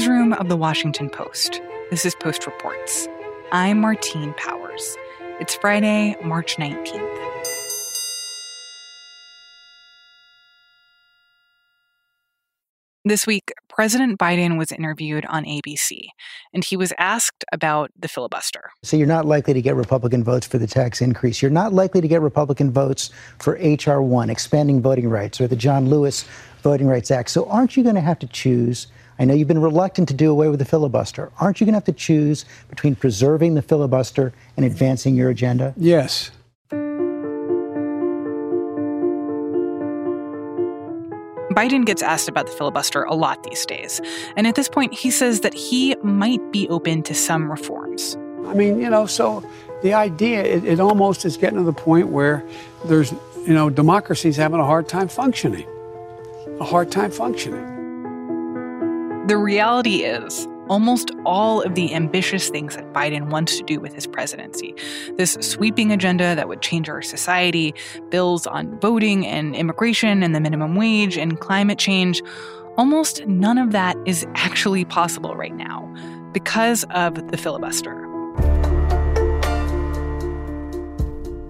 newsroom of the Washington Post. This is Post Reports. I'm Martine Powers. It's Friday, March 19th. This week, President Biden was interviewed on ABC, and he was asked about the filibuster. So you're not likely to get Republican votes for the tax increase. You're not likely to get Republican votes for H.R. 1, expanding voting rights, or the John Lewis Voting Rights Act. So aren't you going to have to choose? I know you've been reluctant to do away with the filibuster. Aren't you going to have to choose between preserving the filibuster and advancing your agenda? Yes. Biden gets asked about the filibuster a lot these days. And at this point, he says that he might be open to some reforms. I mean, you know, so the idea, it, it almost is getting to the point where there's, you know, democracy's having a hard time functioning. A hard time functioning. The reality is, almost all of the ambitious things that Biden wants to do with his presidency. This sweeping agenda that would change our society, bills on voting and immigration and the minimum wage and climate change, almost none of that is actually possible right now because of the filibuster.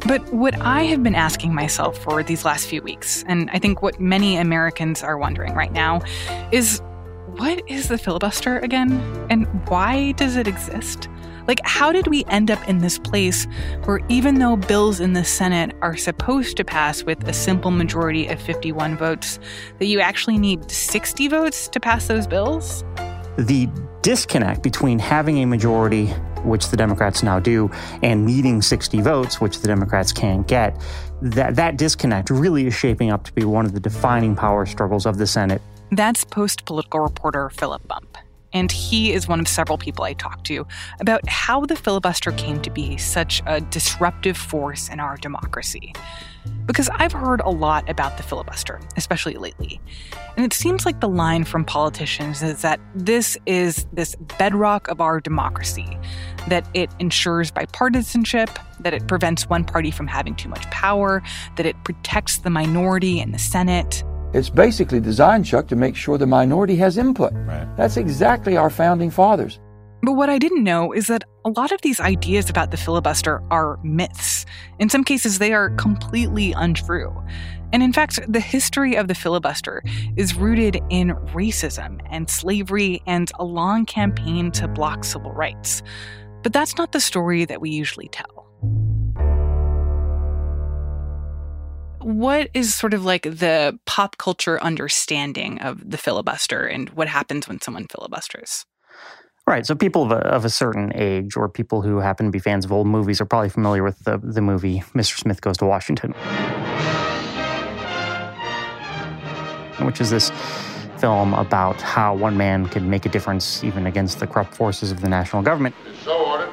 But what I have been asking myself for these last few weeks, and I think what many Americans are wondering right now, is what is the filibuster again? And why does it exist? Like, how did we end up in this place where even though bills in the Senate are supposed to pass with a simple majority of 51 votes, that you actually need 60 votes to pass those bills? The disconnect between having a majority, which the Democrats now do, and needing 60 votes, which the Democrats can't get, that, that disconnect really is shaping up to be one of the defining power struggles of the Senate that's post political reporter Philip Bump. And he is one of several people I talked to about how the filibuster came to be such a disruptive force in our democracy. Because I've heard a lot about the filibuster, especially lately. And it seems like the line from politicians is that this is this bedrock of our democracy, that it ensures bipartisanship, that it prevents one party from having too much power, that it protects the minority in the Senate. It's basically designed, Chuck, to make sure the minority has input. Right. That's exactly our founding fathers. But what I didn't know is that a lot of these ideas about the filibuster are myths. In some cases, they are completely untrue. And in fact, the history of the filibuster is rooted in racism and slavery and a long campaign to block civil rights. But that's not the story that we usually tell. What is sort of like the pop culture understanding of the filibuster and what happens when someone filibusters? Right. So people of a, of a, certain age or people who happen to be fans of old movies are probably familiar with the, the movie Mr. Smith Goes to Washington, which is this film about how one man can make a difference even against the corrupt forces of the national government. So ordered.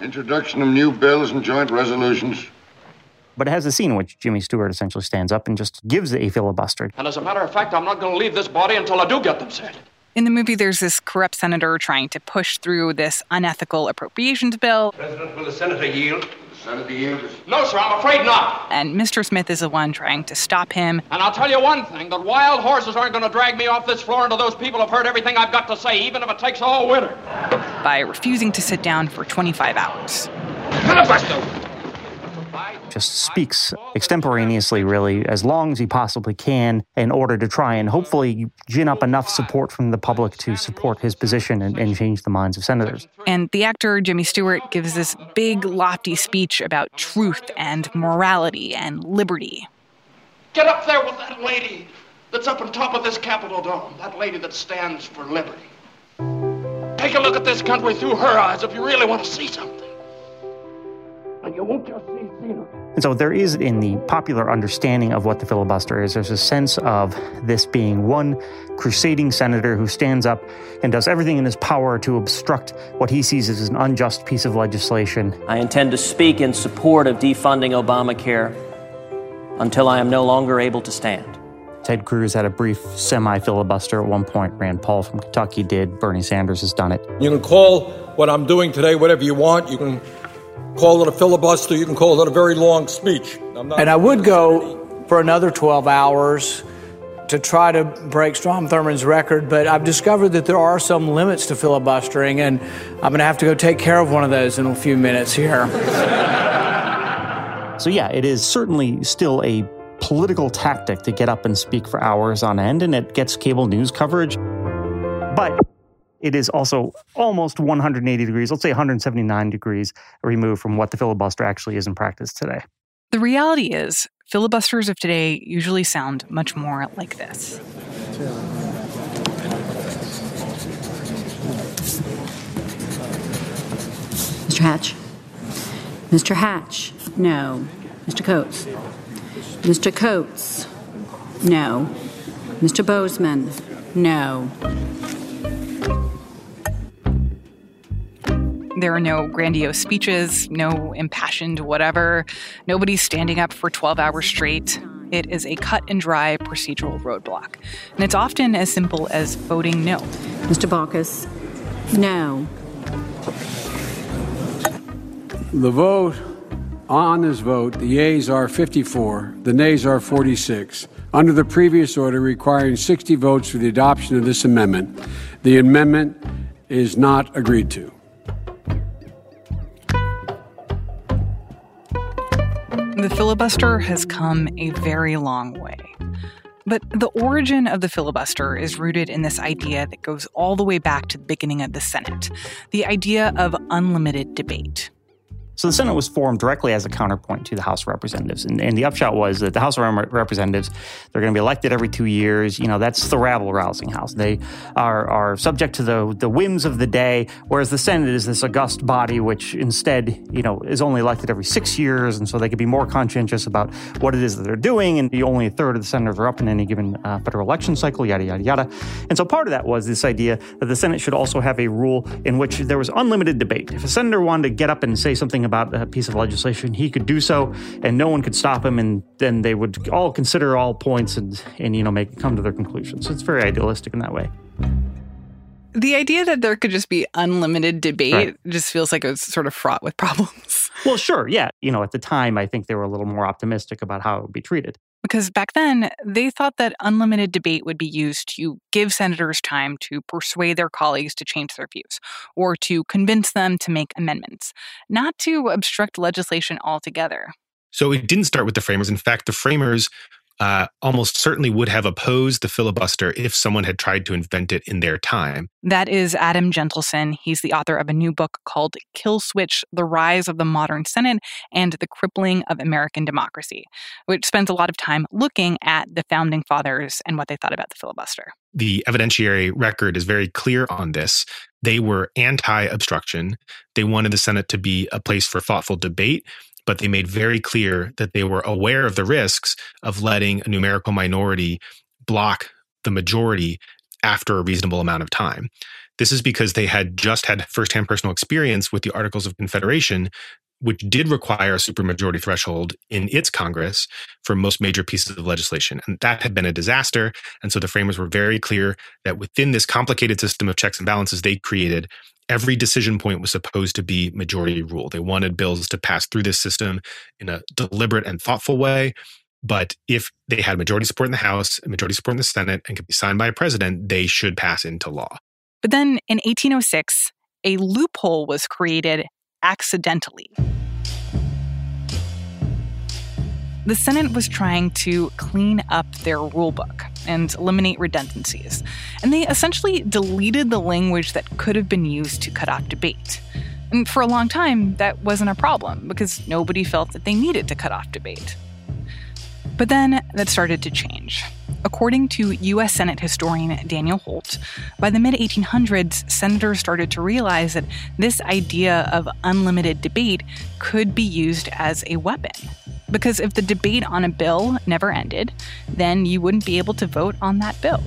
Introduction of new bills and joint resolutions but it has a scene in which Jimmy Stewart essentially stands up and just gives a filibuster. And as a matter of fact, I'm not going to leave this body until I do get them said. In the movie, there's this corrupt senator trying to push through this unethical appropriations bill. President, will the senator yield? The senator yield? No, sir, I'm afraid not. And Mr. Smith is the one trying to stop him. And I'll tell you one thing that wild horses aren't going to drag me off this floor until those people have heard everything I've got to say, even if it takes all winter. By refusing to sit down for 25 hours. Filibuster! Just speaks extemporaneously, really, as long as he possibly can, in order to try and hopefully gin up enough support from the public to support his position and, and change the minds of senators. And the actor Jimmy Stewart gives this big, lofty speech about truth and morality and liberty. Get up there with that lady that's up on top of this Capitol dome, that lady that stands for liberty. Take a look at this country through her eyes if you really want to see something. And you won't just see scenery. And so there is, in the popular understanding of what the filibuster is, there's a sense of this being one crusading senator who stands up and does everything in his power to obstruct what he sees as an unjust piece of legislation. I intend to speak in support of defunding Obamacare until I am no longer able to stand. Ted Cruz had a brief semi filibuster at one point. Rand Paul from Kentucky did. Bernie Sanders has done it. You can call what I'm doing today whatever you want. You can call it a filibuster, you can call it a very long speech. and I would go for another 12 hours to try to break Strom Thurmond's record, but I've discovered that there are some limits to filibustering, and I'm going to have to go take care of one of those in a few minutes here. so, yeah, it is certainly still a political tactic to get up and speak for hours on end, and it gets cable news coverage. But it is also almost 180 degrees, let's say 179 degrees removed from what the filibuster actually is in practice today. The reality is, filibusters of today usually sound much more like this. Mr. Hatch. Mr. Hatch. No. Mr. Coats. Mr. Coats. No. Mr. Boozman? No. There are no grandiose speeches, no impassioned whatever. Nobody's standing up for 12 hours straight. It is a cut and dry procedural roadblock. And it's often as simple as voting no. Mr. Baucus, no. The vote on this vote, the yeas are 54, the nays are 46. Under the previous order requiring 60 votes for the adoption of this amendment, the amendment is not agreed to. The filibuster has come a very long way. But the origin of the filibuster is rooted in this idea that goes all the way back to the beginning of the Senate the idea of unlimited debate. So the Senate was formed directly as a counterpoint to the House of Representatives. And, and the upshot was that the House of Representatives, they're going to be elected every two years. You know, that's the rabble rousing House. They are, are subject to the, the whims of the day, whereas the Senate is this august body, which instead, you know, is only elected every six years. And so they can be more conscientious about what it is that they're doing. And the only a third of the senators are up in any given uh, federal election cycle, yada, yada, yada. And so part of that was this idea that the Senate should also have a rule in which there was unlimited debate. If a senator wanted to get up and say something about a piece of legislation, he could do so, and no one could stop him. And then they would all consider all points and and you know make come to their conclusions. So it's very idealistic in that way. The idea that there could just be unlimited debate right. just feels like it's sort of fraught with problems. Well, sure, yeah. You know, at the time, I think they were a little more optimistic about how it would be treated. Because back then, they thought that unlimited debate would be used to give senators time to persuade their colleagues to change their views or to convince them to make amendments, not to obstruct legislation altogether. So it didn't start with the framers. In fact, the framers uh, almost certainly would have opposed the filibuster if someone had tried to invent it in their time. That is Adam Gentleson. He's the author of a new book called Kill Switch The Rise of the Modern Senate and the Crippling of American Democracy, which spends a lot of time looking at the founding fathers and what they thought about the filibuster. The evidentiary record is very clear on this. They were anti obstruction. They wanted the Senate to be a place for thoughtful debate but they made very clear that they were aware of the risks of letting a numerical minority block the majority after a reasonable amount of time. This is because they had just had firsthand personal experience with the Articles of Confederation, which did require a supermajority threshold in its Congress for most major pieces of legislation. And that had been a disaster. And so the framers were very clear that within this complicated system of checks and balances they created, every decision point was supposed to be majority rule. They wanted bills to pass through this system in a deliberate and thoughtful way. But if they had majority support in the House, and majority support in the Senate, and could be signed by a president, they should pass into law. But then in 1806, a loophole was created accidentally. The Senate was trying to clean up their rulebook and eliminate redundancies, and they essentially deleted the language that could have been used to cut off debate. And for a long time, that wasn't a problem because nobody felt that they needed to cut off debate. But then that started to change. According to U.S. Senate historian Daniel Holt, by the mid 1800s, senators started to realize that this idea of unlimited debate could be used as a weapon. Because if the debate on a bill never ended, then you wouldn't be able to vote on that bill.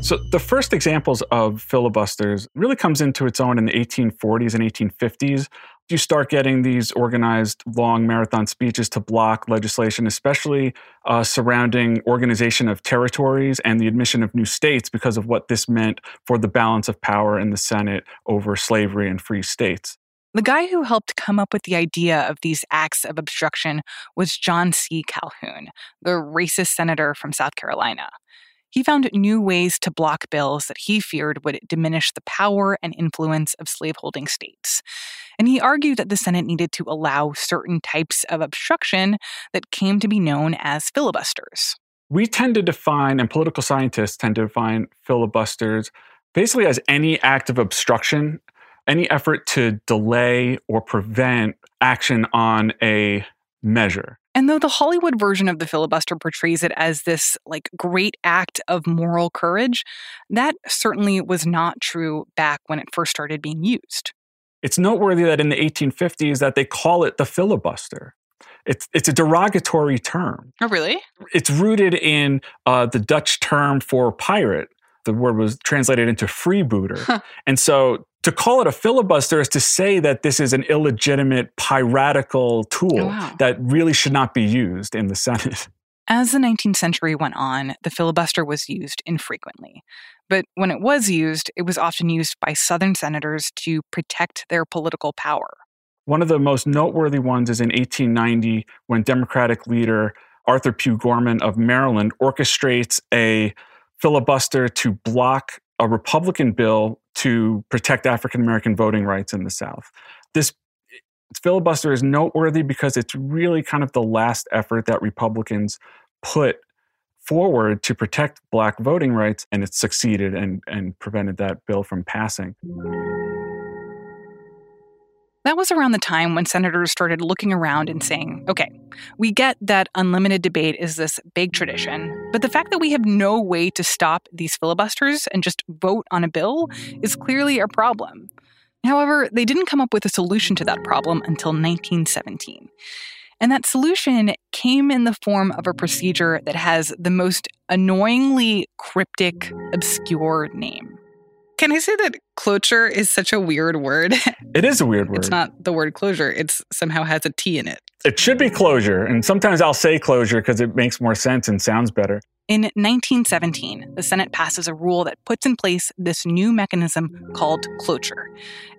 So the first examples of filibusters really comes into its own in the 1840s and 1850s you start getting these organized long marathon speeches to block legislation, especially uh, surrounding organization of territories and the admission of new states because of what this meant for the balance of power in the Senate over slavery and free states. The guy who helped come up with the idea of these acts of obstruction was John C. Calhoun, the racist senator from South Carolina. He found new ways to block bills that he feared would diminish the power and influence of slaveholding states. And he argued that the Senate needed to allow certain types of obstruction that came to be known as filibusters. We tend to define, and political scientists tend to define filibusters basically as any act of obstruction, any effort to delay or prevent action on a measure. And though the Hollywood version of the filibuster portrays it as this like great act of moral courage, that certainly was not true back when it first started being used. It's noteworthy that in the 1850s that they call it the filibuster. It's it's a derogatory term. Oh, really? It's rooted in uh, the Dutch term for pirate. The word was translated into freebooter, huh. and so to call it a filibuster is to say that this is an illegitimate piratical tool oh, wow. that really should not be used in the Senate. As the 19th century went on, the filibuster was used infrequently. But when it was used, it was often used by Southern senators to protect their political power. One of the most noteworthy ones is in 1890 when Democratic leader Arthur Pue Gorman of Maryland orchestrates a filibuster to block a Republican bill to protect African American voting rights in the South. This filibuster is noteworthy because it's really kind of the last effort that Republicans put forward to protect black voting rights, and it succeeded and, and prevented that bill from passing. That was around the time when senators started looking around and saying, okay, we get that unlimited debate is this big tradition, but the fact that we have no way to stop these filibusters and just vote on a bill is clearly a problem. However, they didn't come up with a solution to that problem until 1917. And that solution came in the form of a procedure that has the most annoyingly cryptic, obscure name. Can I say that cloture is such a weird word? It is a weird word. It's not the word closure, it's somehow has a T in it. It should be closure. And sometimes I'll say closure because it makes more sense and sounds better. In 1917, the Senate passes a rule that puts in place this new mechanism called cloture.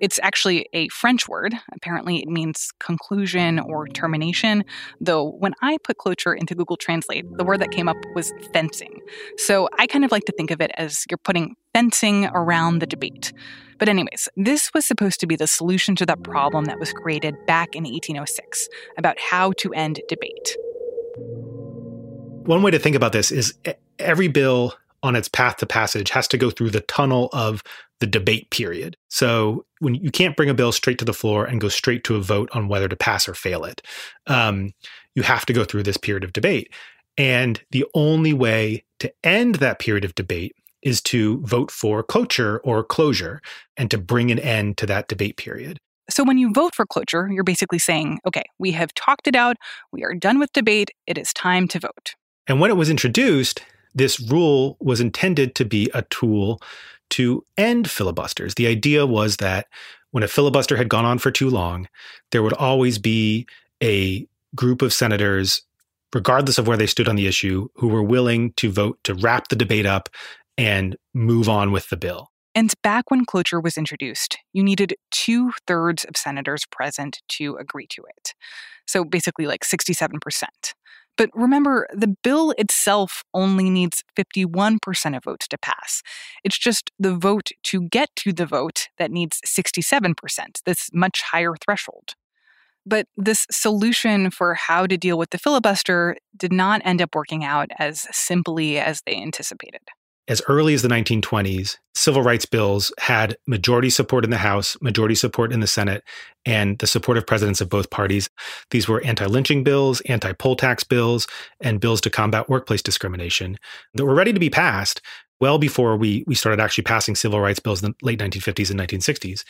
It's actually a French word. Apparently, it means conclusion or termination, though when I put cloture into Google Translate, the word that came up was fencing. So I kind of like to think of it as you're putting fencing around the debate. But, anyways, this was supposed to be the solution to that problem that was created back in 1806 about how to end debate. One way to think about this is every bill on its path to passage has to go through the tunnel of the debate period. So when you can't bring a bill straight to the floor and go straight to a vote on whether to pass or fail it, um, you have to go through this period of debate. And the only way to end that period of debate is to vote for cloture or closure and to bring an end to that debate period. So when you vote for cloture, you're basically saying, okay, we have talked it out, we are done with debate, it is time to vote. And when it was introduced, this rule was intended to be a tool to end filibusters. The idea was that when a filibuster had gone on for too long, there would always be a group of senators, regardless of where they stood on the issue, who were willing to vote to wrap the debate up and move on with the bill. And back when cloture was introduced, you needed two thirds of senators present to agree to it. So basically, like 67%. But remember, the bill itself only needs 51% of votes to pass. It's just the vote to get to the vote that needs 67%, this much higher threshold. But this solution for how to deal with the filibuster did not end up working out as simply as they anticipated as early as the 1920s, civil rights bills had majority support in the House, majority support in the Senate, and the support of presidents of both parties. These were anti lynching bills, anti poll tax bills, and bills to combat workplace discrimination that were ready to be passed well before we, we started actually passing civil rights bills in the late 1950s and 1960s.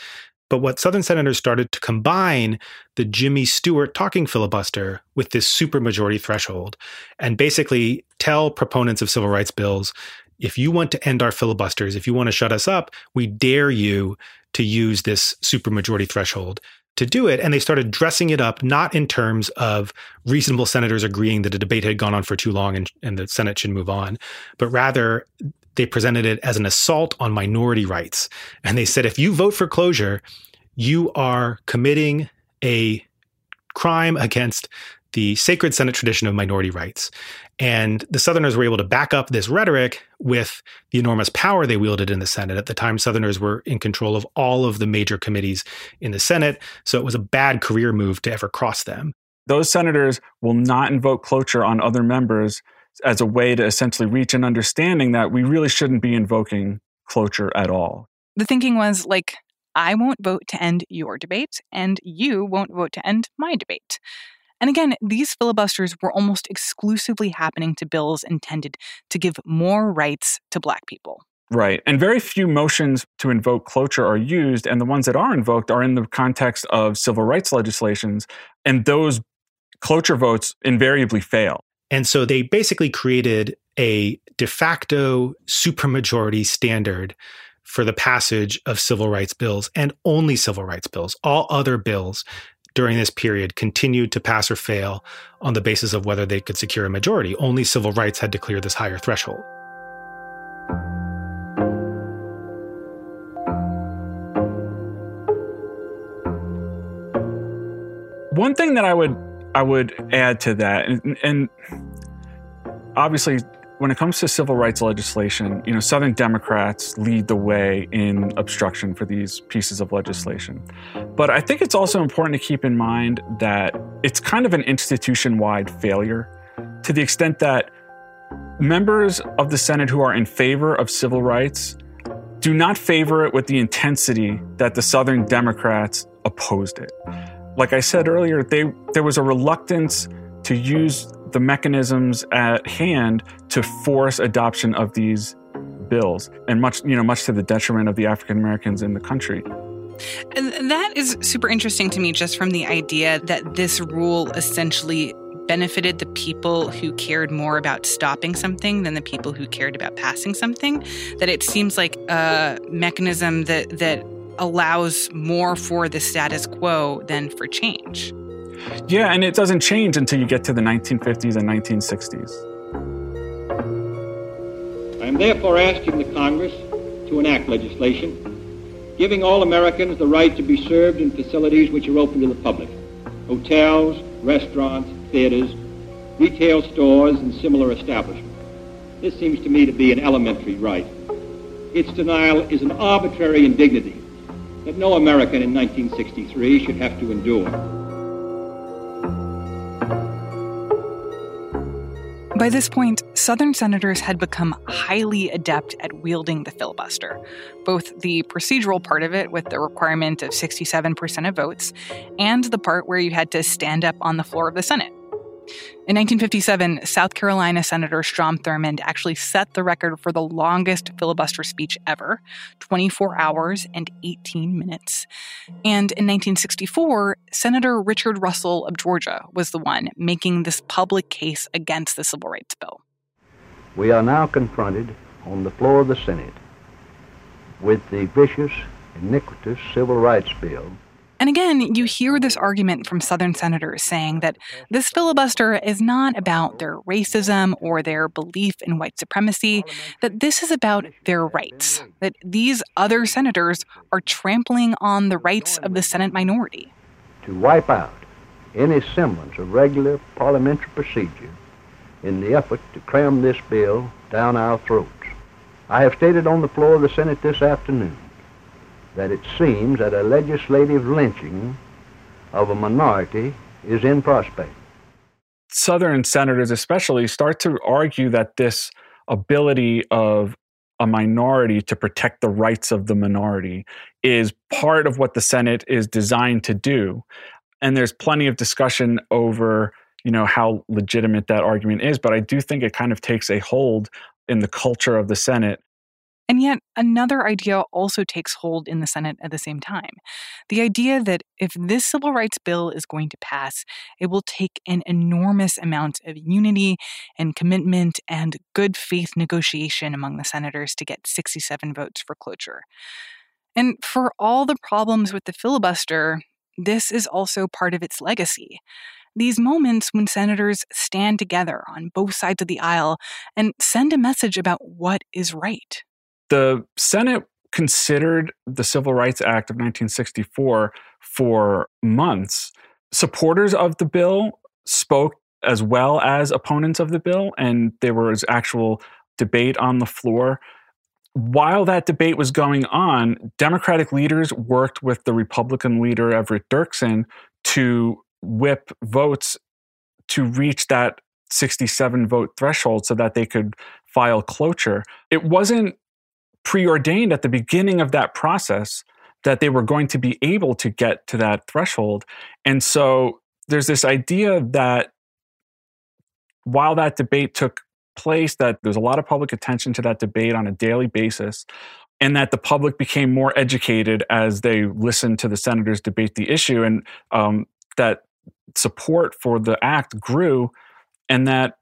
But what Southern senators started to combine the Jimmy Stewart talking filibuster with this supermajority threshold and basically tell proponents of civil rights bills if you want to end our filibusters, if you want to shut us up, we dare you to use this supermajority threshold to do it. And they started dressing it up not in terms of reasonable senators agreeing that a debate had gone on for too long and, and the Senate should move on, but rather they presented it as an assault on minority rights. And they said, if you vote for closure, you are committing a crime against the sacred Senate tradition of minority rights. And the Southerners were able to back up this rhetoric with the enormous power they wielded in the Senate. At the time, Southerners were in control of all of the major committees in the Senate. So it was a bad career move to ever cross them. Those senators will not invoke cloture on other members as a way to essentially reach an understanding that we really shouldn't be invoking cloture at all. The thinking was like, I won't vote to end your debate, and you won't vote to end my debate. And again, these filibusters were almost exclusively happening to bills intended to give more rights to Black people. Right. And very few motions to invoke cloture are used, and the ones that are invoked are in the context of civil rights legislations, and those cloture votes invariably fail. And so they basically created a de facto supermajority standard for the passage of civil rights bills and only civil rights bills. All other bills during this period continued to pass or fail on the basis of whether they could secure a majority. Only civil rights had to clear this higher threshold. One thing that I would I would add to that, and, and obviously when it comes to civil rights legislation, you know, Southern Democrats lead the way in obstruction for these pieces of legislation. But I think it's also important to keep in mind that it's kind of an institution wide failure to the extent that members of the Senate who are in favor of civil rights do not favor it with the intensity that the Southern Democrats opposed it. Like I said earlier, they, there was a reluctance to use the mechanisms at hand to force adoption of these bills, and much you know much to the detriment of the African Americans in the country. And that is super interesting to me, just from the idea that this rule essentially benefited the people who cared more about stopping something than the people who cared about passing something. That it seems like a mechanism that that allows more for the status quo than for change. Yeah, and it doesn't change until you get to the 1950s and 1960s. I am therefore asking the Congress to enact legislation giving all Americans the right to be served in facilities which are open to the public hotels, restaurants, theaters, retail stores, and similar establishments. This seems to me to be an elementary right. Its denial is an arbitrary indignity that no American in 1963 should have to endure. By this point, Southern senators had become highly adept at wielding the filibuster, both the procedural part of it with the requirement of 67% of votes, and the part where you had to stand up on the floor of the Senate. In 1957, South Carolina Senator Strom Thurmond actually set the record for the longest filibuster speech ever 24 hours and 18 minutes. And in 1964, Senator Richard Russell of Georgia was the one making this public case against the Civil Rights Bill. We are now confronted on the floor of the Senate with the vicious, iniquitous Civil Rights Bill and again, you hear this argument from Southern senators saying that this filibuster is not about their racism or their belief in white supremacy, that this is about their rights, that these other senators are trampling on the rights of the Senate minority. To wipe out any semblance of regular parliamentary procedure in the effort to cram this bill down our throats. I have stated on the floor of the Senate this afternoon that it seems that a legislative lynching of a minority is in prospect. Southern senators, especially, start to argue that this ability of a minority to protect the rights of the minority is part of what the Senate is designed to do. And there's plenty of discussion over, you know, how legitimate that argument is, but I do think it kind of takes a hold in the culture of the Senate and yet, another idea also takes hold in the Senate at the same time the idea that if this civil rights bill is going to pass, it will take an enormous amount of unity and commitment and good faith negotiation among the senators to get 67 votes for cloture. And for all the problems with the filibuster, this is also part of its legacy. These moments when senators stand together on both sides of the aisle and send a message about what is right the Senate considered the Civil Rights Act of 1964 for months. Supporters of the bill spoke as well as opponents of the bill, and there was actual debate on the floor. While that debate was going on, Democratic leaders worked with the Republican leader, Everett Dirksen, to whip votes to reach that 67 vote threshold so that they could file cloture. It wasn't preordained at the beginning of that process that they were going to be able to get to that threshold. And so there's this idea that while that debate took place, that there's a lot of public attention to that debate on a daily basis, and that the public became more educated as they listened to the senators debate the issue, and um, that support for the act grew, and that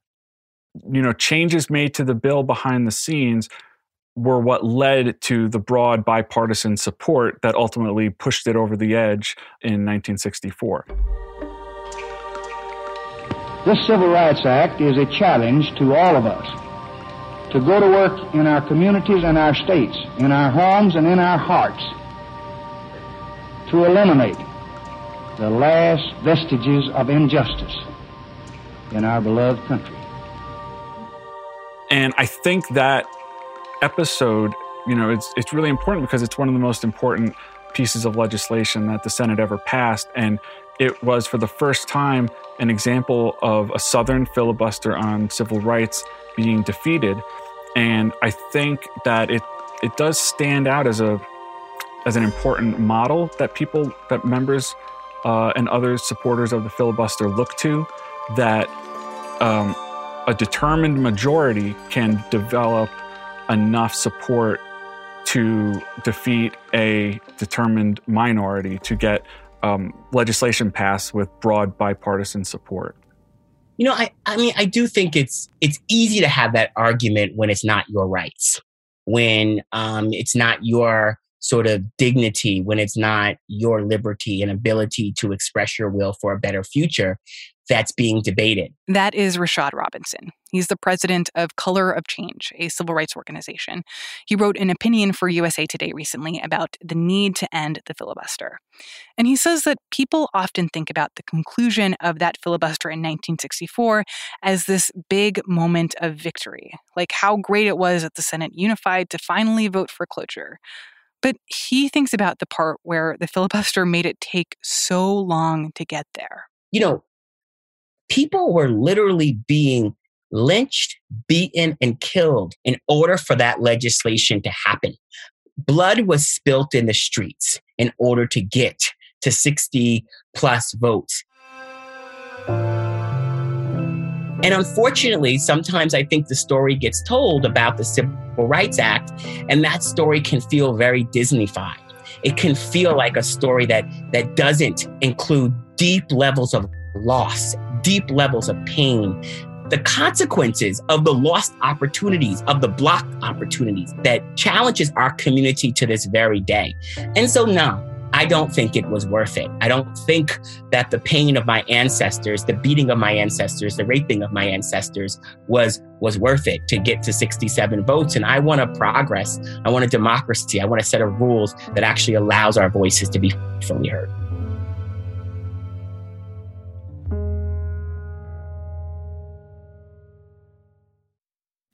you know changes made to the bill behind the scenes were what led to the broad bipartisan support that ultimately pushed it over the edge in 1964. This Civil Rights Act is a challenge to all of us to go to work in our communities and our states, in our homes and in our hearts, to eliminate the last vestiges of injustice in our beloved country. And I think that episode, you know, it's it's really important because it's one of the most important pieces of legislation that the Senate ever passed. And it was for the first time an example of a Southern filibuster on civil rights being defeated. And I think that it it does stand out as a as an important model that people that members uh, and other supporters of the filibuster look to that um, a determined majority can develop enough support to defeat a determined minority to get um, legislation passed with broad bipartisan support. You know, I, I mean, I do think it's it's easy to have that argument when it's not your rights, when um, it's not your sort of dignity, when it's not your liberty and ability to express your will for a better future that's being debated. That is Rashad Robinson. He's the president of Color of Change, a civil rights organization. He wrote an opinion for USA Today recently about the need to end the filibuster. And he says that people often think about the conclusion of that filibuster in 1964 as this big moment of victory, like how great it was that the Senate unified to finally vote for cloture. But he thinks about the part where the filibuster made it take so long to get there. You know, people were literally being lynched, beaten, and killed in order for that legislation to happen. Blood was spilt in the streets in order to get to 60 plus votes. And unfortunately, sometimes I think the story gets told about the Civil Rights Act, and that story can feel very Disneyfied. It can feel like a story that, that doesn't include deep levels of loss, deep levels of pain, the consequences of the lost opportunities, of the blocked opportunities that challenges our community to this very day. And so, no, I don't think it was worth it. I don't think that the pain of my ancestors, the beating of my ancestors, the raping of my ancestors was was worth it to get to 67 votes. And I want a progress. I want a democracy. I want a set of rules that actually allows our voices to be fully heard.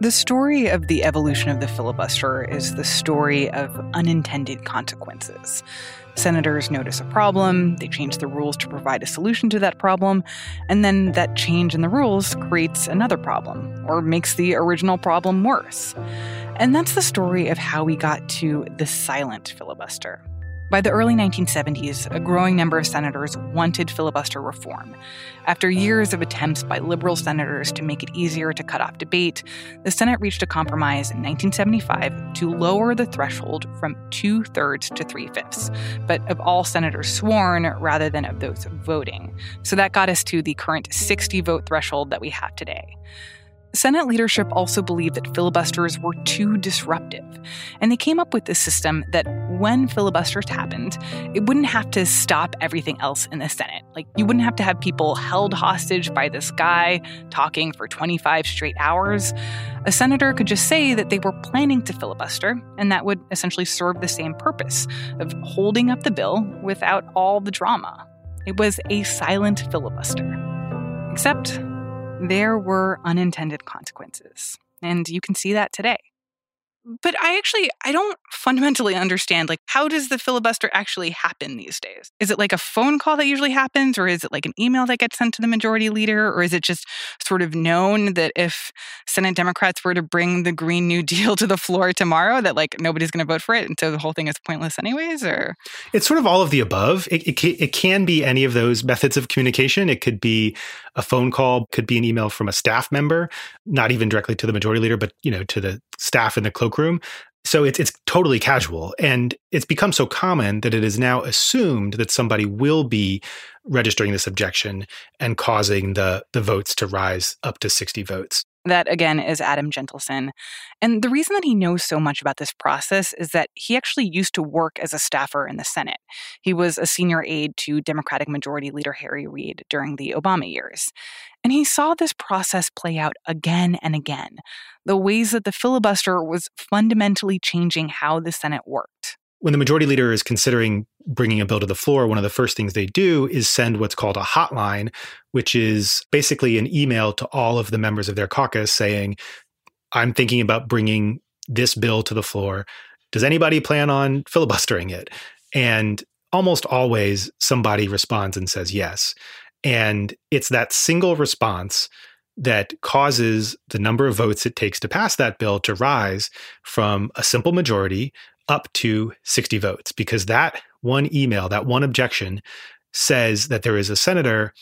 The story of the evolution of the filibuster is the story of unintended consequences. Senators notice a problem, they change the rules to provide a solution to that problem, and then that change in the rules creates another problem or makes the original problem worse. And that's the story of how we got to the silent filibuster. By the early 1970s, a growing number of senators wanted filibuster reform. After years of attempts by liberal senators to make it easier to cut off debate, the Senate reached a compromise in 1975 to lower the threshold from two thirds to three fifths, but of all senators sworn rather than of those voting. So that got us to the current 60 vote threshold that we have today. Senate leadership also believed that filibusters were too disruptive, and they came up with this system that when filibusters happened, it wouldn't have to stop everything else in the Senate. Like, you wouldn't have to have people held hostage by this guy talking for 25 straight hours. A senator could just say that they were planning to filibuster, and that would essentially serve the same purpose of holding up the bill without all the drama. It was a silent filibuster. Except there were unintended consequences. And you can see that today. But I actually I don't fundamentally understand like how does the filibuster actually happen these days? Is it like a phone call that usually happens or is it like an email that gets sent to the majority leader or is it just sort of known that if Senate Democrats were to bring the Green New Deal to the floor tomorrow that like nobody's going to vote for it and so the whole thing is pointless anyways or It's sort of all of the above. It, it, it can be any of those methods of communication. It could be a phone call, could be an email from a staff member, not even directly to the majority leader, but you know to the staff in the cloakroom. So it's it's totally casual, and it's become so common that it is now assumed that somebody will be registering this objection and causing the the votes to rise up to sixty votes. That again is Adam Gentleson. And the reason that he knows so much about this process is that he actually used to work as a staffer in the Senate. He was a senior aide to Democratic Majority Leader Harry Reid during the Obama years. And he saw this process play out again and again the ways that the filibuster was fundamentally changing how the Senate worked when the majority leader is considering bringing a bill to the floor, one of the first things they do is send what's called a hotline, which is basically an email to all of the members of their caucus saying, I'm thinking about bringing this bill to the floor. Does anybody plan on filibustering it? And almost always somebody responds and says yes. And it's that single response that causes the number of votes it takes to pass that bill to rise from a simple majority up to 60 votes because that one email, that one objection says that there is a senator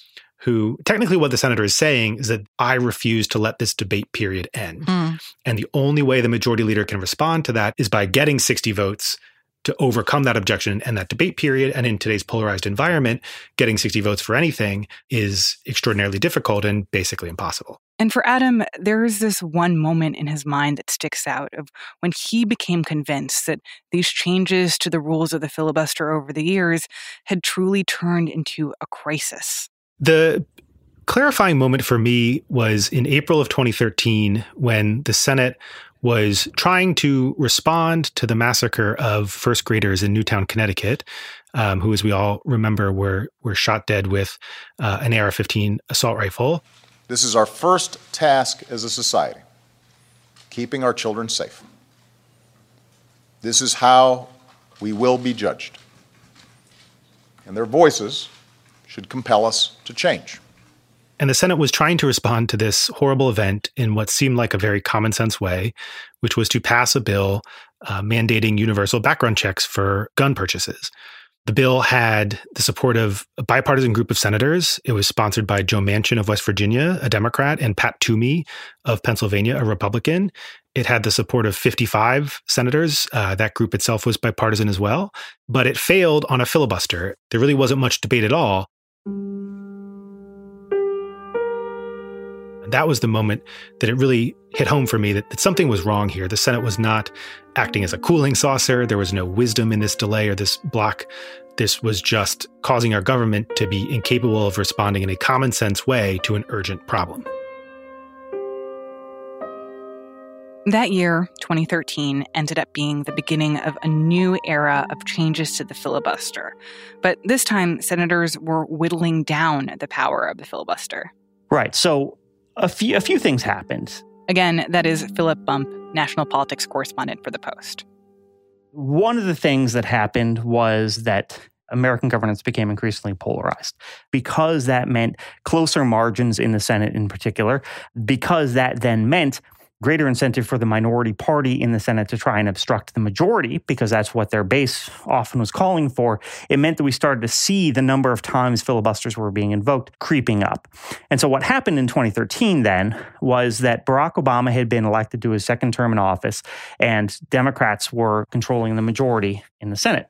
who technically what the senator is saying is that I refuse to let this debate period end. Mm. And the only way the majority leader can respond to that is by getting 60 votes to overcome that objection and that debate period. And in today's polarized environment, getting 60 votes for anything is extraordinarily difficult and basically impossible. And for Adam, there is this one moment in his mind that sticks out of when he became convinced that these changes to the rules of the filibuster over the years had truly turned into a crisis. The clarifying moment for me was in April of 2013 when the Senate was trying to respond to the massacre of first graders in Newtown, Connecticut, um, who, as we all remember, were were shot dead with uh, an AR-15 assault rifle. This is our first task as a society keeping our children safe. This is how we will be judged. And their voices should compel us to change. And the Senate was trying to respond to this horrible event in what seemed like a very common sense way, which was to pass a bill uh, mandating universal background checks for gun purchases. The bill had the support of a bipartisan group of senators. It was sponsored by Joe Manchin of West Virginia, a Democrat, and Pat Toomey of Pennsylvania, a Republican. It had the support of 55 senators. Uh, that group itself was bipartisan as well, but it failed on a filibuster. There really wasn't much debate at all. That was the moment that it really hit home for me that, that, something was wrong here. The Senate was not acting as a cooling saucer. There was no wisdom in this delay or this block. This was just causing our government to be incapable of responding in a common sense way to an urgent problem. That year, 2013, ended up being the beginning of a new era of changes to the filibuster. But this time, senators were whittling down the power of the filibuster. Right. So a few, a few things happened. Again, that is Philip Bump, national politics correspondent for The Post. One of the things that happened was that American governance became increasingly polarized because that meant closer margins in the Senate in particular, because that then meant greater incentive for the minority party in the Senate to try and obstruct the majority, because that's what their base often was calling for, it meant that we started to see the number of times filibusters were being invoked creeping up. And so what happened in 2013 then was that Barack Obama had been elected to his second term in office, and Democrats were controlling the majority in the Senate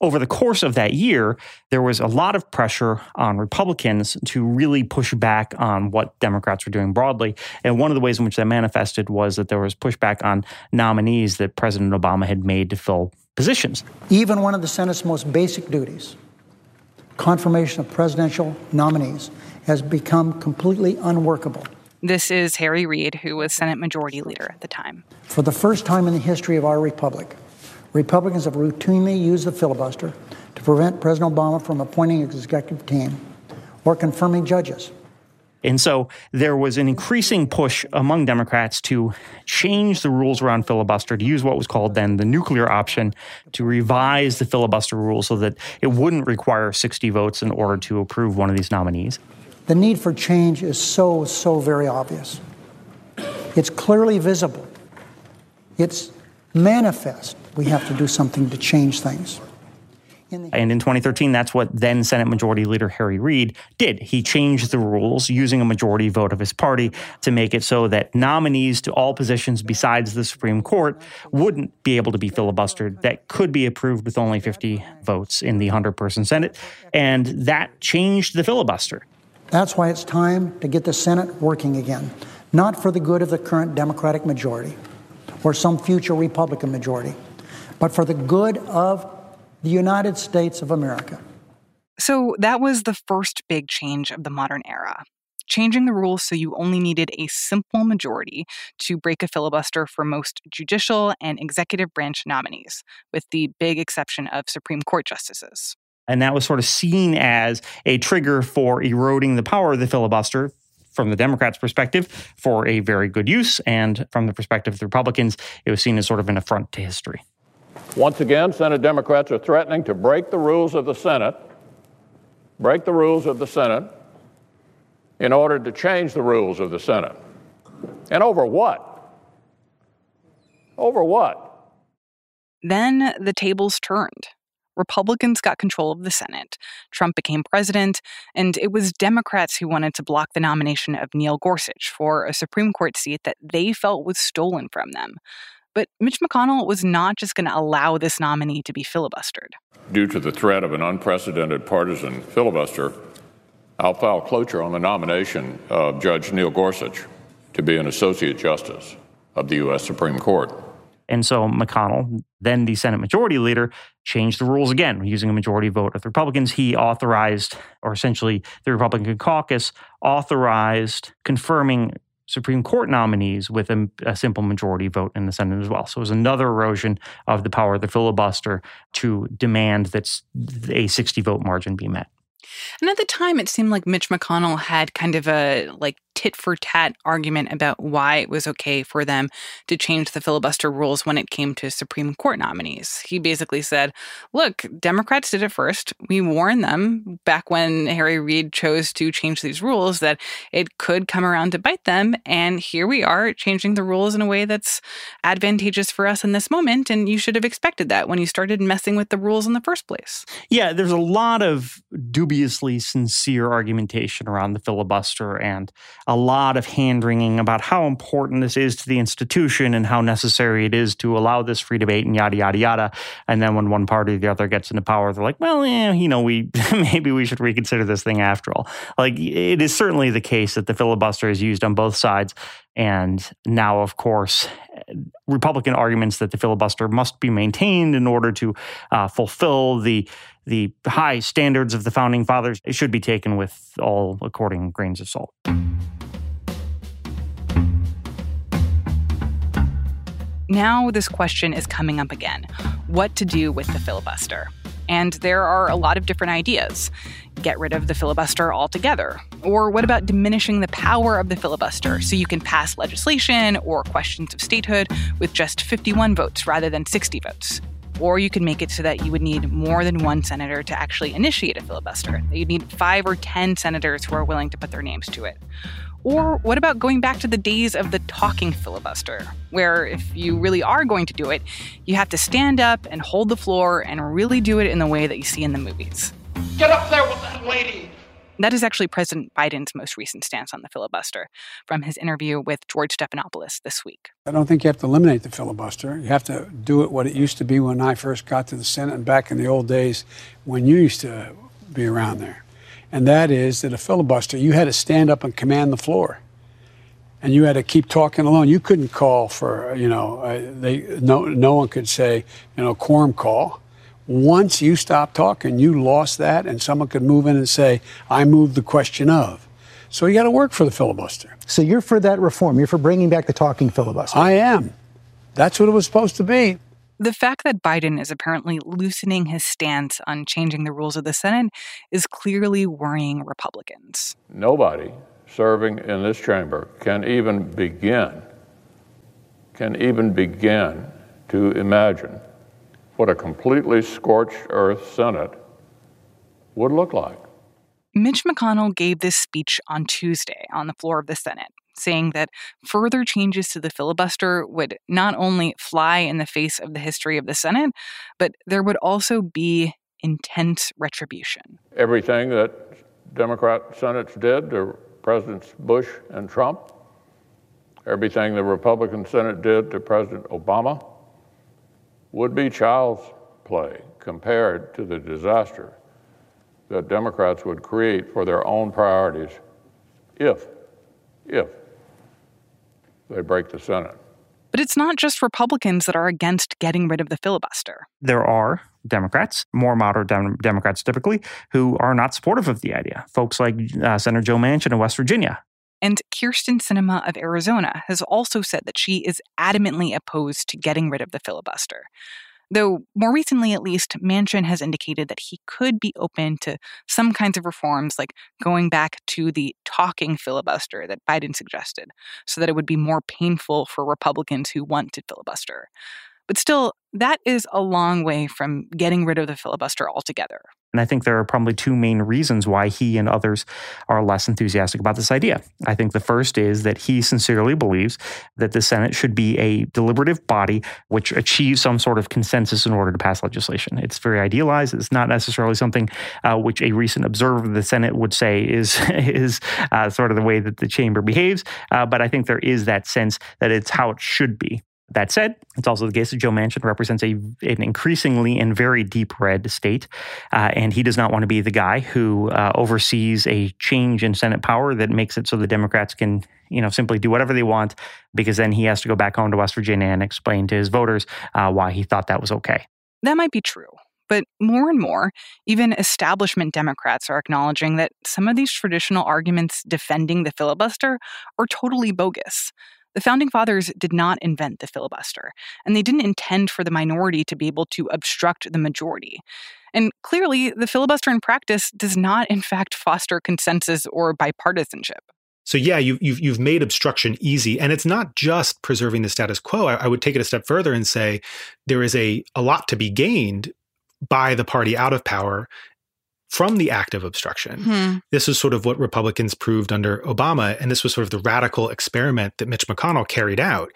over the course of that year, there was a lot of pressure on Republicans to really push back on what Democrats were doing broadly. And one of the ways in which that manifested was that there was pushback on nominees that President Obama had made to fill positions. Even one of the Senate's most basic duties, confirmation of presidential nominees, has become completely unworkable. This is Harry Reid, who was Senate Majority Leader at the time. For the first time in the history of our republic, Republicans have routinely used the filibuster to prevent President Obama from appointing an executive team or confirming judges. And so there was an increasing push among Democrats to change the rules around filibuster, to use what was called then the nuclear option, to revise the filibuster rules so that it wouldn't require 60 votes in order to approve one of these nominees. The need for change is so, so very obvious. It's clearly visible. It's manifest. We have to do something to change things. And in 2013, that's what then Senate Majority Leader Harry Reid did. He changed the rules using a majority vote of his party to make it so that nominees to all positions besides the Supreme Court wouldn't be able to be filibustered, that could be approved with only 50 votes in the 100 person Senate. And that changed the filibuster. That's why it's time to get the Senate working again, not for the good of the current Democratic majority or some future Republican majority, but for the good of the United States of America. So that was the first big change of the modern era. Changing the rules so you only needed a simple majority to break a filibuster for most judicial and executive branch nominees, with the big exception of Supreme Court justices. And that was sort of seen as a trigger for eroding the power of the filibuster from the Democrats' perspective for a very good use. And from the perspective of the Republicans, it was seen as sort of an affront to history. Once again, Senate Democrats are threatening to break the rules of the Senate, break the rules of the Senate in order to change the rules of the Senate. And over what? Over what? Then the tables turned. Republicans got control of the Senate. Trump became president, and it was Democrats who wanted to block the nomination of Neil Gorsuch for a Supreme Court seat that they felt was stolen from them. But Mitch McConnell was not just going to allow this nominee to be filibustered. Due to the threat of an unprecedented partisan filibuster, I'll file cloture on the nomination of Judge Neil Gorsuch to be an Associate Justice of the U.S. Supreme Court. And so McConnell, then the Senate Majority Leader, changed the rules again using a majority vote of the Republicans. He authorized, or essentially the Republican caucus authorized confirming Supreme Court nominees with a, a, simple majority vote in the Senate as well. So it was another erosion of the power of the filibuster to demand that a 60 vote margin be met. And at the time, it seemed like Mitch McConnell had kind of a like tit for tat argument about why it was okay for them to change the filibuster rules when it came to Supreme Court nominees. He basically said, look, Democrats did it first. We warned them back when Harry Reid chose to change these rules that it could come around to bite them. And here we are changing the rules in a way that's advantageous for us in this moment. And you should have expected that when you started messing with the rules in the first place. Yeah, there's a lot of dubiously sincere argumentation around the filibuster and a lot of hand wringing about how important this is to the institution and how necessary it is to allow this free debate and yada yada yada. And then when one party or the other gets into power, they're like, well, you know, we maybe we should reconsider this thing after all. Like it is certainly the case that the filibuster is used on both sides. And now, of course, Republican arguments that the filibuster must be maintained in order to uh, fulfill the the high standards of the founding fathers should be taken with all according grains of salt. Now, this question is coming up again what to do with the filibuster? And there are a lot of different ideas. Get rid of the filibuster altogether. Or what about diminishing the power of the filibuster so you can pass legislation or questions of statehood with just 51 votes rather than 60 votes? Or you could make it so that you would need more than one senator to actually initiate a filibuster. You'd need five or 10 senators who are willing to put their names to it. Or what about going back to the days of the talking filibuster, where if you really are going to do it, you have to stand up and hold the floor and really do it in the way that you see in the movies? Get up there with that lady. That is actually President Biden's most recent stance on the filibuster from his interview with George Stephanopoulos this week. I don't think you have to eliminate the filibuster. You have to do it what it used to be when I first got to the Senate and back in the old days when you used to be around there. And that is that a filibuster, you had to stand up and command the floor. And you had to keep talking alone. You couldn't call for, you know, uh, they, no, no one could say, you know, quorum call. Once you stopped talking, you lost that, and someone could move in and say, I moved the question of. So you got to work for the filibuster. So you're for that reform. You're for bringing back the talking filibuster. I am. That's what it was supposed to be. The fact that Biden is apparently loosening his stance on changing the rules of the Senate is clearly worrying Republicans. Nobody serving in this chamber can even begin, can even begin to imagine what a completely scorched earth Senate would look like. Mitch McConnell gave this speech on Tuesday on the floor of the Senate, saying that further changes to the filibuster would not only fly in the face of the history of the Senate, but there would also be intense retribution. Everything that Democrat Senates did to Presidents Bush and Trump, everything the Republican Senate did to President Obama, would be child's play compared to the disaster that Democrats would create for their own priorities if, if they break the Senate. But it's not just Republicans that are against getting rid of the filibuster. There are Democrats, more moderate dem- Democrats typically, who are not supportive of the idea. Folks like uh, Senator Joe Manchin of West Virginia. And Kyrsten Sinema of Arizona has also said that she is adamantly opposed to getting rid of the filibuster. Though, more recently at least, Manchin has indicated that he could be open to some kinds of reforms, like going back to the talking filibuster that Biden suggested, so that it would be more painful for Republicans who want to filibuster. But still, that is a long way from getting rid of the filibuster altogether. And I think there are probably two main reasons why he and others are less enthusiastic about this idea. I think the first is that he sincerely believes that the Senate should be a deliberative body which achieves some sort of consensus in order to pass legislation. It's very idealized. It's not necessarily something uh, which a recent observer of the Senate would say is is uh, sort of the way that the chamber behaves. Uh, but I think there is that sense that it's how it should be. That said, it's also the case that Joe Manchin represents a, an increasingly and very deep red state, uh, and he does not want to be the guy who uh, oversees a change in Senate power that makes it so the Democrats can, you know, simply do whatever they want, because then he has to go back home to West Virginia and explain to his voters uh, why he thought that was okay. That might be true. But more and more, even establishment Democrats are acknowledging that some of these traditional arguments defending the filibuster are totally bogus. The founding fathers did not invent the filibuster, and they didn't intend for the minority to be able to obstruct the majority. And clearly, the filibuster in practice does not, in fact, foster consensus or bipartisanship. So yeah, you, have you've, you've made obstruction easy, and it's not just preserving the status quo. I, I would take it a step further and say there is a a lot to be gained by the party out of power from the act of obstruction. Hmm. This is sort of what Republicans proved under Obama, and this was sort of the radical experiment that Mitch McConnell carried out.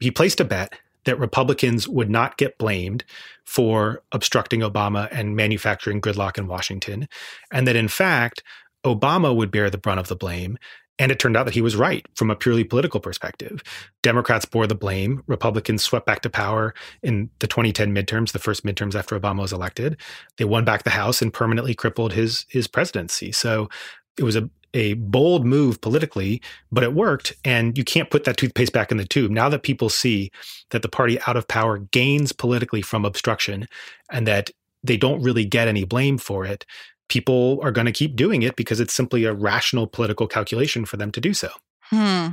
He placed a bet that Republicans would not get blamed for obstructing Obama and manufacturing gridlock in Washington, and that in fact, Obama would bear the brunt of the blame and it turned out that he was right from a purely political perspective. Democrats bore the blame. Republicans swept back to power in the 2010 midterms, the first midterms after Obama was elected. They won back the House and permanently crippled his his presidency. So it was a a bold move politically, but it worked. And you can't put that toothpaste back in the tube. Now that people see that the party out of power gains politically from obstruction and that they don't really get any blame for it, people are going to keep doing it because it's simply a rational political calculation for them to do so. Hmm.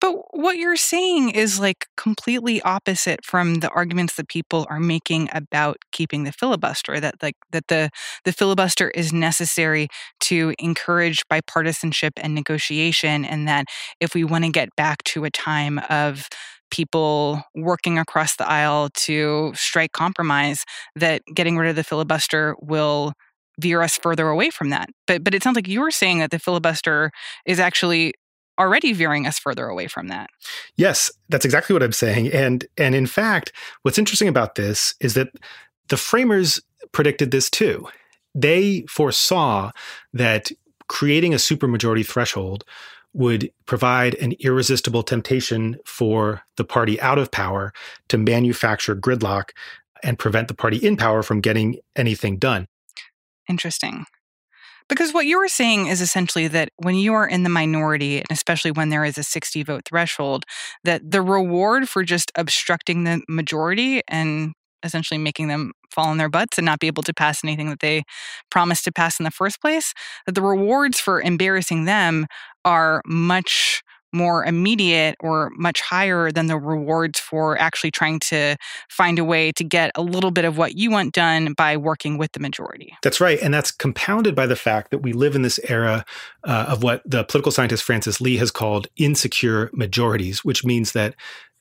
But what you're saying is like completely opposite from the arguments that people are making about keeping the filibuster that like that the the filibuster is necessary to encourage bipartisanship and negotiation and that if we want to get back to a time of people working across the aisle to strike compromise, that getting rid of the filibuster will veer us further away from that. But but it sounds like you were saying that the filibuster is actually already veering us further away from that. Yes, that's exactly what I'm saying. And and in fact, what's interesting about this is that the framers predicted this too. They foresaw that creating a supermajority threshold would provide an irresistible temptation for the party out of power to manufacture gridlock and prevent the party in power from getting anything done. Interesting. Because what you were saying is essentially that when you are in the minority, and especially when there is a 60 vote threshold, that the reward for just obstructing the majority and essentially making them fall on their butts and not be able to pass anything that they promised to pass in the first place, that the rewards for embarrassing them are much more immediate or much higher than the rewards for actually trying to find a way to get a little bit of what you want done by working with the majority. That's right. And that's compounded by the fact that we live in this era uh, of what the political scientist Frances Lee has called insecure majorities, which means that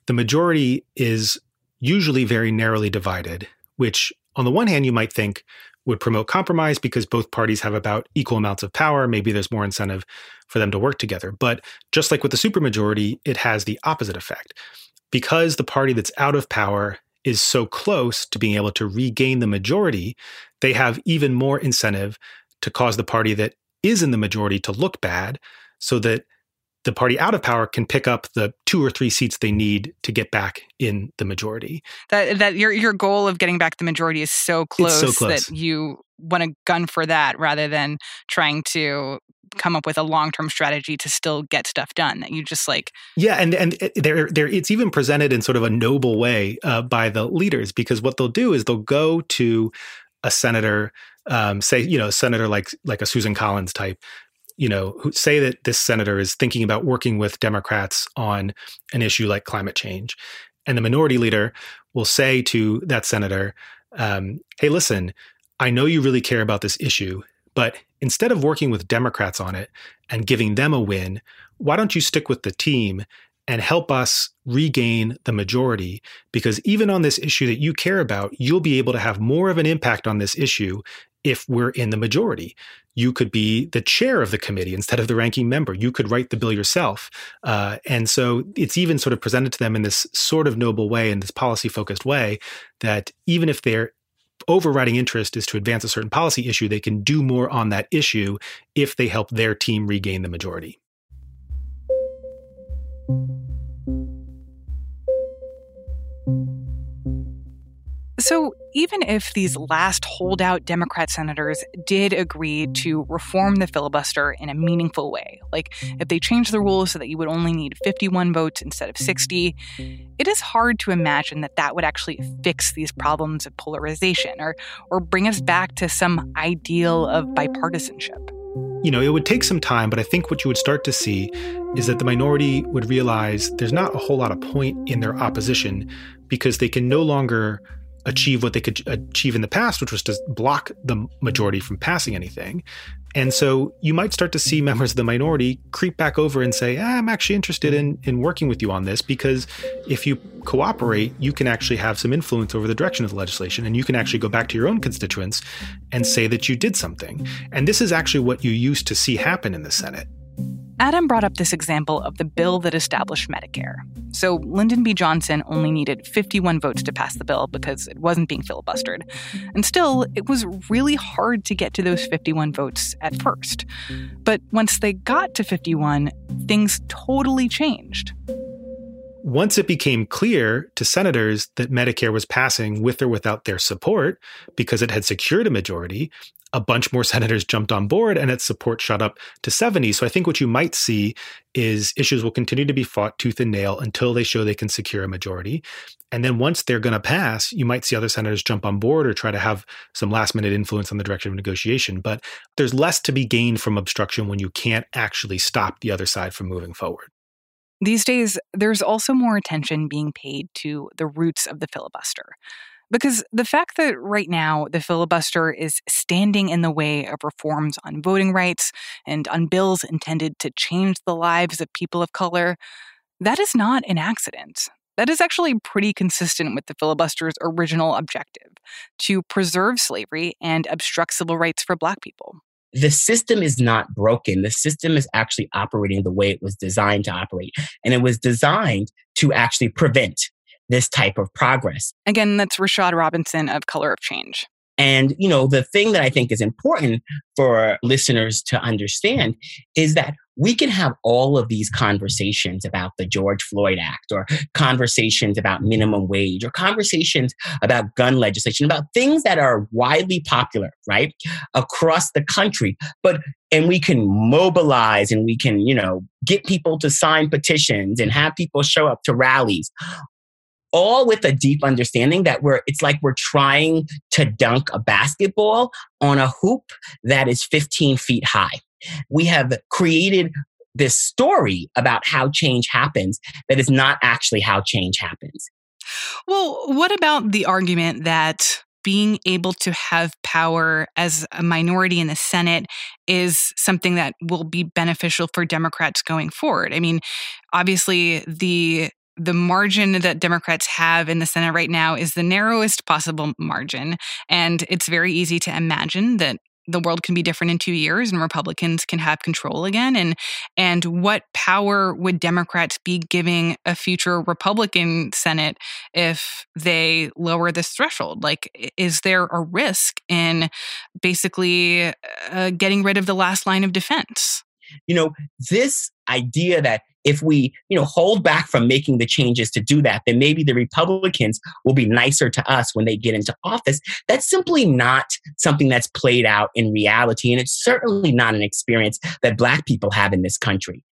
the majority is usually very narrowly divided, which on the one hand, you might think would promote compromise because both parties have about equal amounts of power. Maybe there's more incentive for them to work together. But just like with the supermajority, it has the opposite effect. Because the party that's out of power is so close to being able to regain the majority, they have even more incentive to cause the party that is in the majority to look bad so that the party out of power can pick up the two or three seats they need to get back in the majority. That that your your goal of getting back the majority is so close, so close. that you want to gun for that rather than trying to come up with a long-term strategy to still get stuff done that you just like yeah and and there there it's even presented in sort of a noble way uh, by the leaders because what they'll do is they'll go to a senator um, say you know a senator like like a Susan Collins type you know, who say that this senator is thinking about working with Democrats on an issue like climate change. And the minority leader will say to that senator, um, hey, listen, I know you really care about this issue, but instead of working with Democrats on it and giving them a win, why don't you stick with the team and help us regain the majority? Because even on this issue that you care about, you'll be able to have more of an impact on this issue if we're in the majority. You could be the chair of the committee instead of the ranking member. You could write the bill yourself. Uh, and so it's even sort of presented to them in this sort of noble way, in this policy focused way, that even if their overriding interest is to advance a certain policy issue, they can do more on that issue if they help their team regain the majority. So, even if these last holdout Democrat senators did agree to reform the filibuster in a meaningful way, like if they changed the rules so that you would only need 51 votes instead of 60, it is hard to imagine that that would actually fix these problems of polarization or, or bring us back to some ideal of bipartisanship. You know, it would take some time, but I think what you would start to see is that the minority would realize there's not a whole lot of point in their opposition because they can no longer achieve what they could achieve in the past, which was to block the majority from passing anything. And so you might start to see members of the minority creep back over and say, ah, I'm actually interested in, in working with you on this because if you cooperate, you can actually have some influence over the direction of the legislation and you can actually go back to your own constituents and say that you did something. And this is actually what you used to see happen in the Senate. Adam brought up this example of the bill that established Medicare. So Lyndon B. Johnson only needed 51 votes to pass the bill because it wasn't being filibustered. And still, it was really hard to get to those 51 votes at first. But once they got to 51, things totally changed. Once it became clear to senators that Medicare was passing with or without their support because it had secured a majority, a bunch more senators jumped on board and its support shot up to 70. So I think what you might see is issues will continue to be fought tooth and nail until they show they can secure a majority. And then once they're going to pass, you might see other senators jump on board or try to have some last minute influence on the direction of negotiation. But there's less to be gained from obstruction when you can't actually stop the other side from moving forward. These days, there's also more attention being paid to the roots of the filibuster. Because the fact that right now the filibuster is standing in the way of reforms on voting rights and on bills intended to change the lives of people of color, that is not an accident. That is actually pretty consistent with the filibuster's original objective to preserve slavery and obstruct civil rights for Black people. The system is not broken. The system is actually operating the way it was designed to operate. And it was designed to actually prevent this type of progress. Again, that's Rashad Robinson of Color of Change. And, you know, the thing that I think is important for listeners to understand is that we can have all of these conversations about the George Floyd Act or conversations about minimum wage or conversations about gun legislation, about things that are widely popular, right, across the country. But, and we can mobilize and we can, you know, get people to sign petitions and have people show up to rallies all with a deep understanding that we're it's like we're trying to dunk a basketball on a hoop that is 15 feet high we have created this story about how change happens that is not actually how change happens well what about the argument that being able to have power as a minority in the Senate is something that will be beneficial for Democrats going forward. I mean, obviously, the the margin that Democrats have in the Senate right now is the narrowest possible margin. And it's very easy to imagine that the world can be different in two years and Republicans can have control again. And and what power would Democrats be giving a future Republican Senate if they lower this threshold? Like, is there a risk in basically uh, getting rid of the last line of defense? You know, this idea that if we, you know, hold back from making the changes to do that, then maybe the Republicans will be nicer to us when they get into office. That's simply not something that's played out in reality. And it's certainly not an experience that Black people have in this country.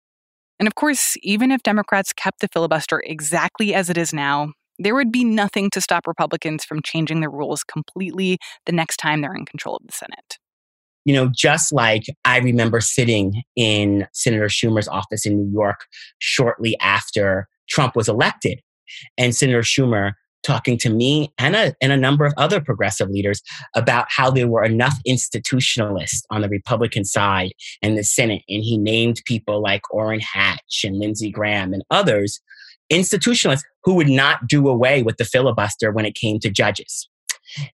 And of course, even if Democrats kept the filibuster exactly as it is now, there would be nothing to stop Republicans from changing the rules completely the next time they're in control of the Senate. You know, just like I remember sitting in Senator Schumer's office in New York shortly after Trump was elected, and Senator Schumer talking to me and a, and a number of other progressive leaders about how there were enough institutionalists on the Republican side in the Senate. And he named people like Orrin Hatch and Lindsey Graham and others, institutionalists who would not do away with the filibuster when it came to judges.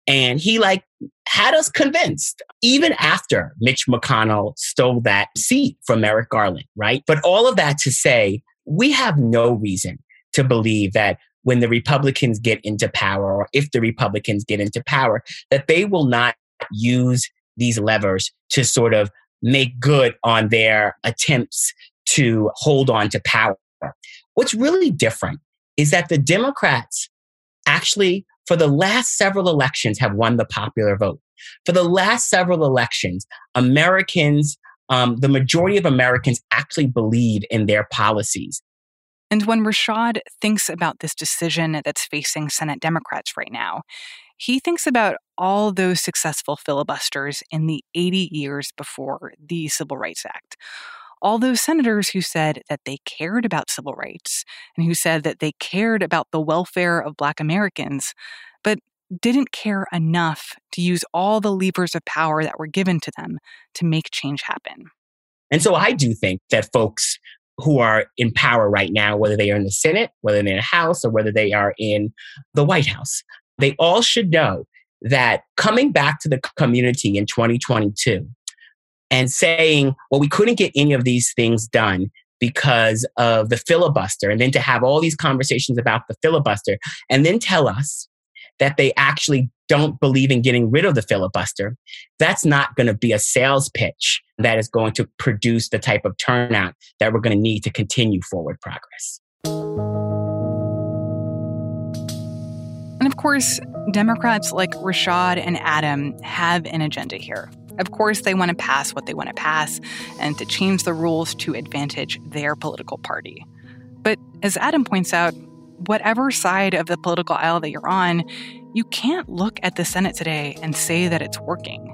And he like had us convinced, even after Mitch McConnell stole that seat from Merrick Garland, right? But all of that to say, we have no reason to believe that when the Republicans get into power, or if the Republicans get into power, that they will not use these levers to sort of make good on their attempts to hold on to power. What's really different is that the Democrats actually for the last several elections have won the popular vote. For the last several elections, Americans, um, the majority of Americans actually believe in their policies. And when Rashad thinks about this decision that's facing Senate Democrats right now, he thinks about all those successful filibusters in the 80 years before the Civil Rights Act all those senators who said that they cared about civil rights and who said that they cared about the welfare of Black Americans, but didn't care enough to use all the levers of power that were given to them to make change happen. And so I do think that folks who are in power right now, whether they are in the Senate, whether they're in the House, or whether they are in the White House, they all should know that coming back to the community in 2022 and saying, well, we couldn't get any of these things done because of the filibuster, and then to have all these conversations about the filibuster, and then tell us that they actually don't believe in getting rid of the filibuster, that's not going to be a sales pitch that is going to produce the type of turnout that we're going to need to continue forward progress. And of course, Democrats like Rashad and Adam have an agenda here. Of course, they want to pass what they want to pass and to change the rules to advantage their political party. But as Adam points out, whatever side of the political aisle that you're on, you can't look at the Senate today and say that it's working.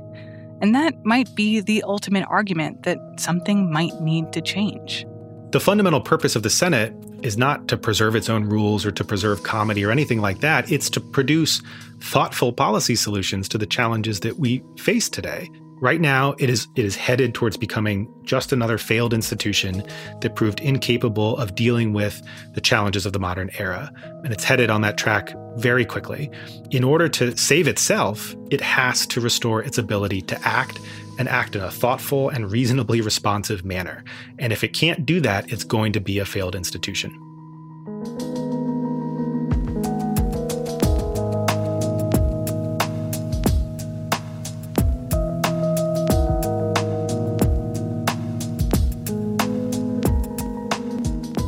And that might be the ultimate argument that something might need to change. The fundamental purpose of the Senate is not to preserve its own rules or to preserve comity or anything like that. It's to produce thoughtful policy solutions to the challenges that we face today. Right now, it is it is headed towards becoming just another failed institution that proved incapable of dealing with the challenges of the modern era. And it's headed on that track very quickly. In order to save itself, it has to restore its ability to act and act in a thoughtful and reasonably responsive manner. And if it can't do that, it's going to be a failed institution.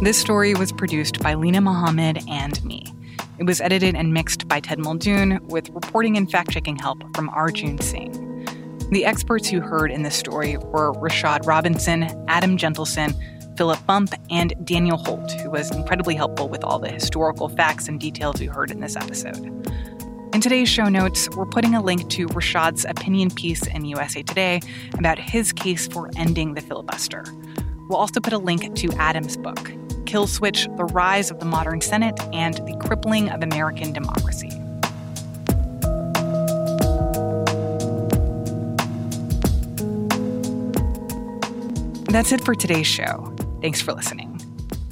This story was produced by Linah Mohammad and me. It was edited and mixed by Ted Muldoon with reporting and fact checking help from Arjun Singh. The experts you heard in this story were Rashad Robinson, Adam Jentleson, Philip Bump, and Daniel Holt, who was incredibly helpful with all the historical facts and details you heard in this episode. In today's show notes, we're putting a link to Rashad's opinion piece in USA Today about his case for ending the filibuster. We'll also put a link to Adam's book, Kill Switch The Rise of the Modern Senate and the Crippling of American Democracy. That's it for today's show. Thanks for listening.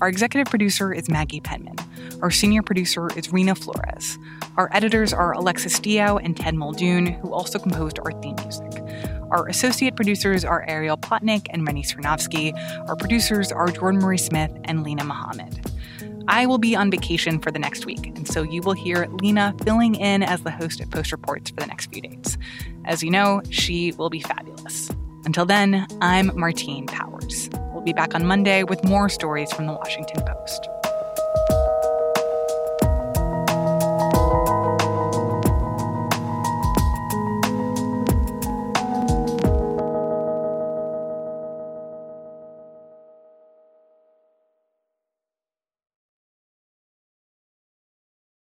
Our executive producer is Maggie Penman. Our senior producer is Reena Flores. Our editors are Alexis Diao and Ted Muldoon, who also composed our theme music. Our associate producers are Ariel Plotnick and Rennie Svirnovskiy. Our producers are Jordan Marie Smith and Linah Mohammad. I will be on vacation for the next week, and so you will hear Lena filling in as the host of Post Reports for the next few days. As you know, she will be fabulous. Until then, I'm Martine Powers. We'll be back on Monday with more stories from the Washington Post.